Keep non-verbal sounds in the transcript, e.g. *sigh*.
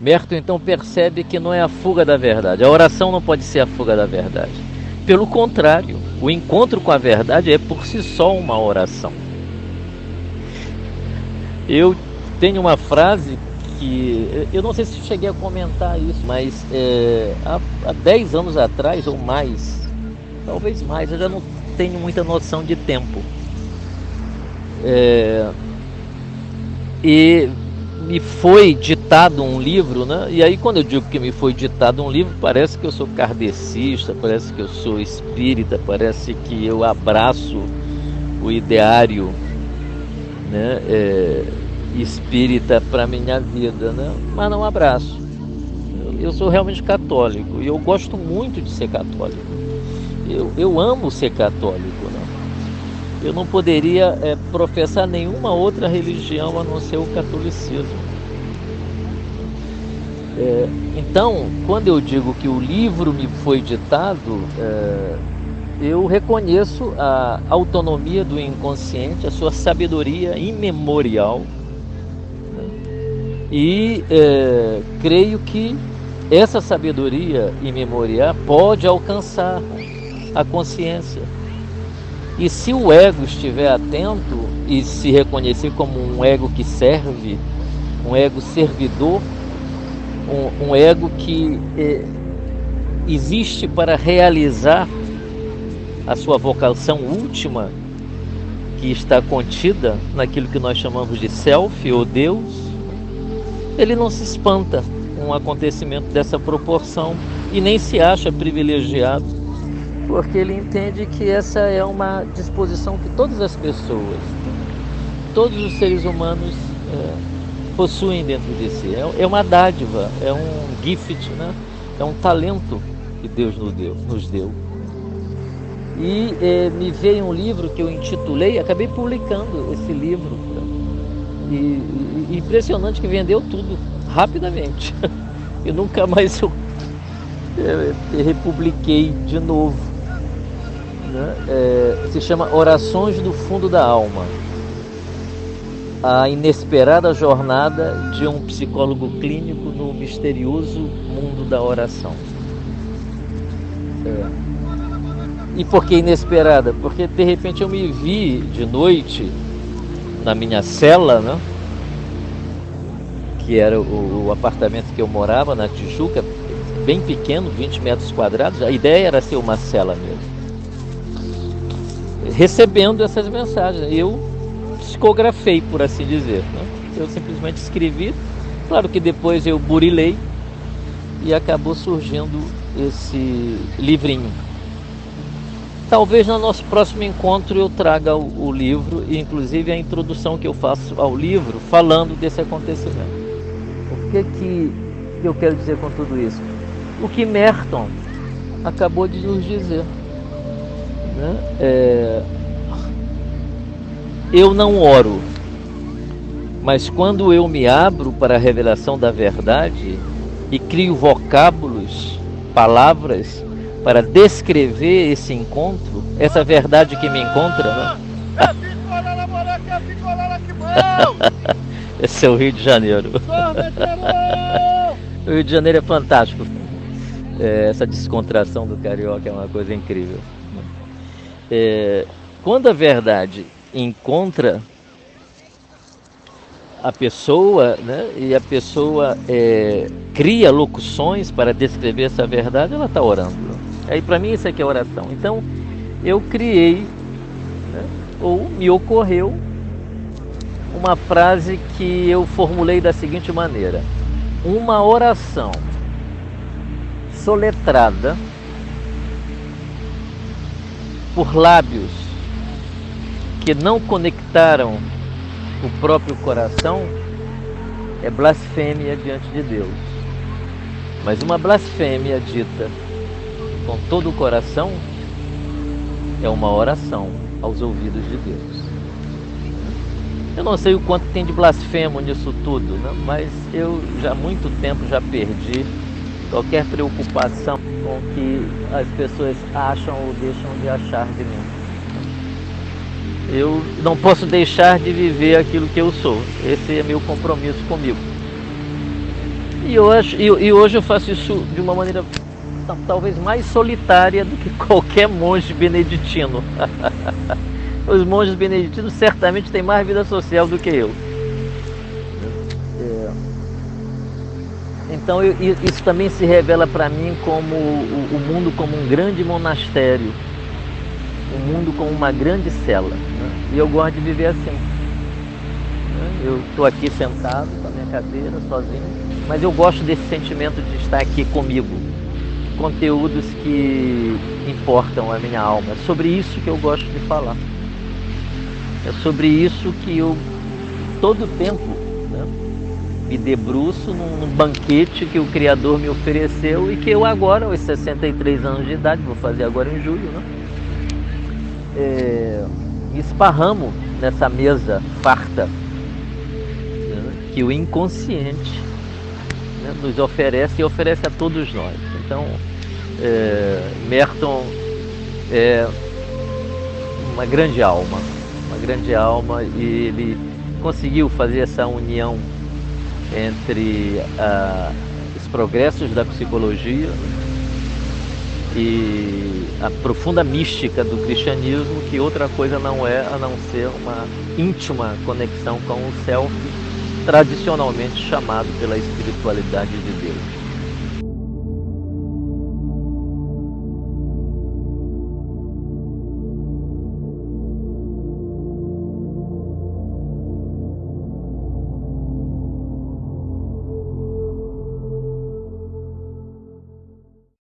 Merton então percebe que não é a fuga da verdade. A oração não pode ser a fuga da verdade. Pelo contrário, o encontro com a verdade é por si só uma oração. Eu tenho uma frase que eu não sei se cheguei a comentar isso, mas é, há, há 10 anos atrás ou mais, talvez mais, eu já não tenho muita noção de tempo. É, e me foi ditado um livro, né? E aí quando eu digo que me foi ditado um livro, parece que eu sou kardecista, parece que eu sou espírita, parece que eu abraço o ideário, né? É, espírita para minha vida, né? Mas não abraço. Eu, sou realmente católico e eu gosto muito de ser católico. Eu, eu amo ser católico, né? eu não poderia é, professar nenhuma outra religião a não ser o catolicismo. É, então, quando eu digo que o livro me foi ditado, é, eu reconheço a autonomia do inconsciente, a sua sabedoria imemorial. Né? E é, creio que essa sabedoria imemorial pode alcançar a consciência e se o ego estiver atento e se reconhecer como um ego que serve, um ego servidor, um, um ego que é, existe para realizar a sua vocação última, que está contida naquilo que nós chamamos de self ou Deus, ele não se espanta com um acontecimento dessa proporção e nem se acha privilegiado porque ele entende que essa é uma disposição que todas as pessoas, todos os seres humanos é, possuem dentro de si. É, é, uma dádiva, é um gift, né? é um talento que Deus nos deu. Nos deu. E é, me veio um livro que eu intitulei, acabei publicando esse livro. E, e impressionante que vendeu tudo rapidamente. *laughs* e nunca mais eu é, republiquei de novo né? É, se chama Orações do Fundo da Alma. A inesperada jornada de um psicólogo clínico no misterioso mundo da oração. É. E por que inesperada? Porque de repente eu me vi de noite na minha cela, né? que era o, o apartamento que eu morava na Tijuca, bem pequeno, 20 metros quadrados. A ideia era ser uma cela mesmo recebendo essas mensagens. Eu psicografei, por assim dizer. Né? Eu simplesmente escrevi. Claro que depois eu burilei e acabou surgindo esse livrinho. Talvez no nosso próximo encontro eu traga o, o livro e inclusive a introdução que eu faço ao livro falando desse acontecimento. O que que eu quero dizer com tudo isso? O que Merton acabou de nos dizer. Né? É... Eu não oro, mas quando eu me abro para a revelação da verdade e crio vocábulos, palavras para descrever esse encontro, essa verdade que me encontra, né? *laughs* Esse é o Rio de Janeiro. *laughs* o Rio de Janeiro é fantástico. É, essa descontração do carioca é uma coisa incrível. É, quando a verdade encontra a pessoa, né, e a pessoa é, cria locuções para descrever essa verdade, ela está orando. Aí para mim isso aqui é oração. Então eu criei, né, ou me ocorreu uma frase que eu formulei da seguinte maneira: uma oração soletrada por lábios que não conectaram o próprio coração é blasfêmia diante de Deus. Mas uma blasfêmia dita com todo o coração é uma oração aos ouvidos de Deus. Eu não sei o quanto tem de blasfemo nisso tudo, né? mas eu já há muito tempo já perdi qualquer preocupação com o que as pessoas acham ou deixam de achar de mim. Eu não posso deixar de viver aquilo que eu sou. Esse é meu compromisso comigo. E, eu acho, e, e hoje eu faço isso de uma maneira talvez mais solitária do que *laughs* qualquer monge beneditino. *laughs* Os monges beneditinos certamente têm mais vida social do que eu. É. Então eu, isso também se revela para mim como o, o, mundo como um grande monastério, o mundo como uma grande cela. E eu gosto de viver assim. Eu estou aqui sentado com a minha cadeira, sozinho, mas eu gosto desse sentimento de estar aqui comigo, conteúdos que importam a minha alma. É sobre isso que eu gosto de falar. É sobre isso que eu, todo tempo, né, me debruço num, banquete que o Criador me ofereceu e que eu agora, aos 63 anos de idade, vou fazer agora em julho, né, é, esparramo nessa mesa farta né, que o inconsciente né, nos oferece e oferece a todos nós. Então, é, Merton é uma grande alma, uma grande alma e ele conseguiu fazer essa união entre ah, os progressos da psicologia e a profunda mística do cristianismo, que outra coisa não é a não ser uma íntima conexão com o self, tradicionalmente chamado pela espiritualidade de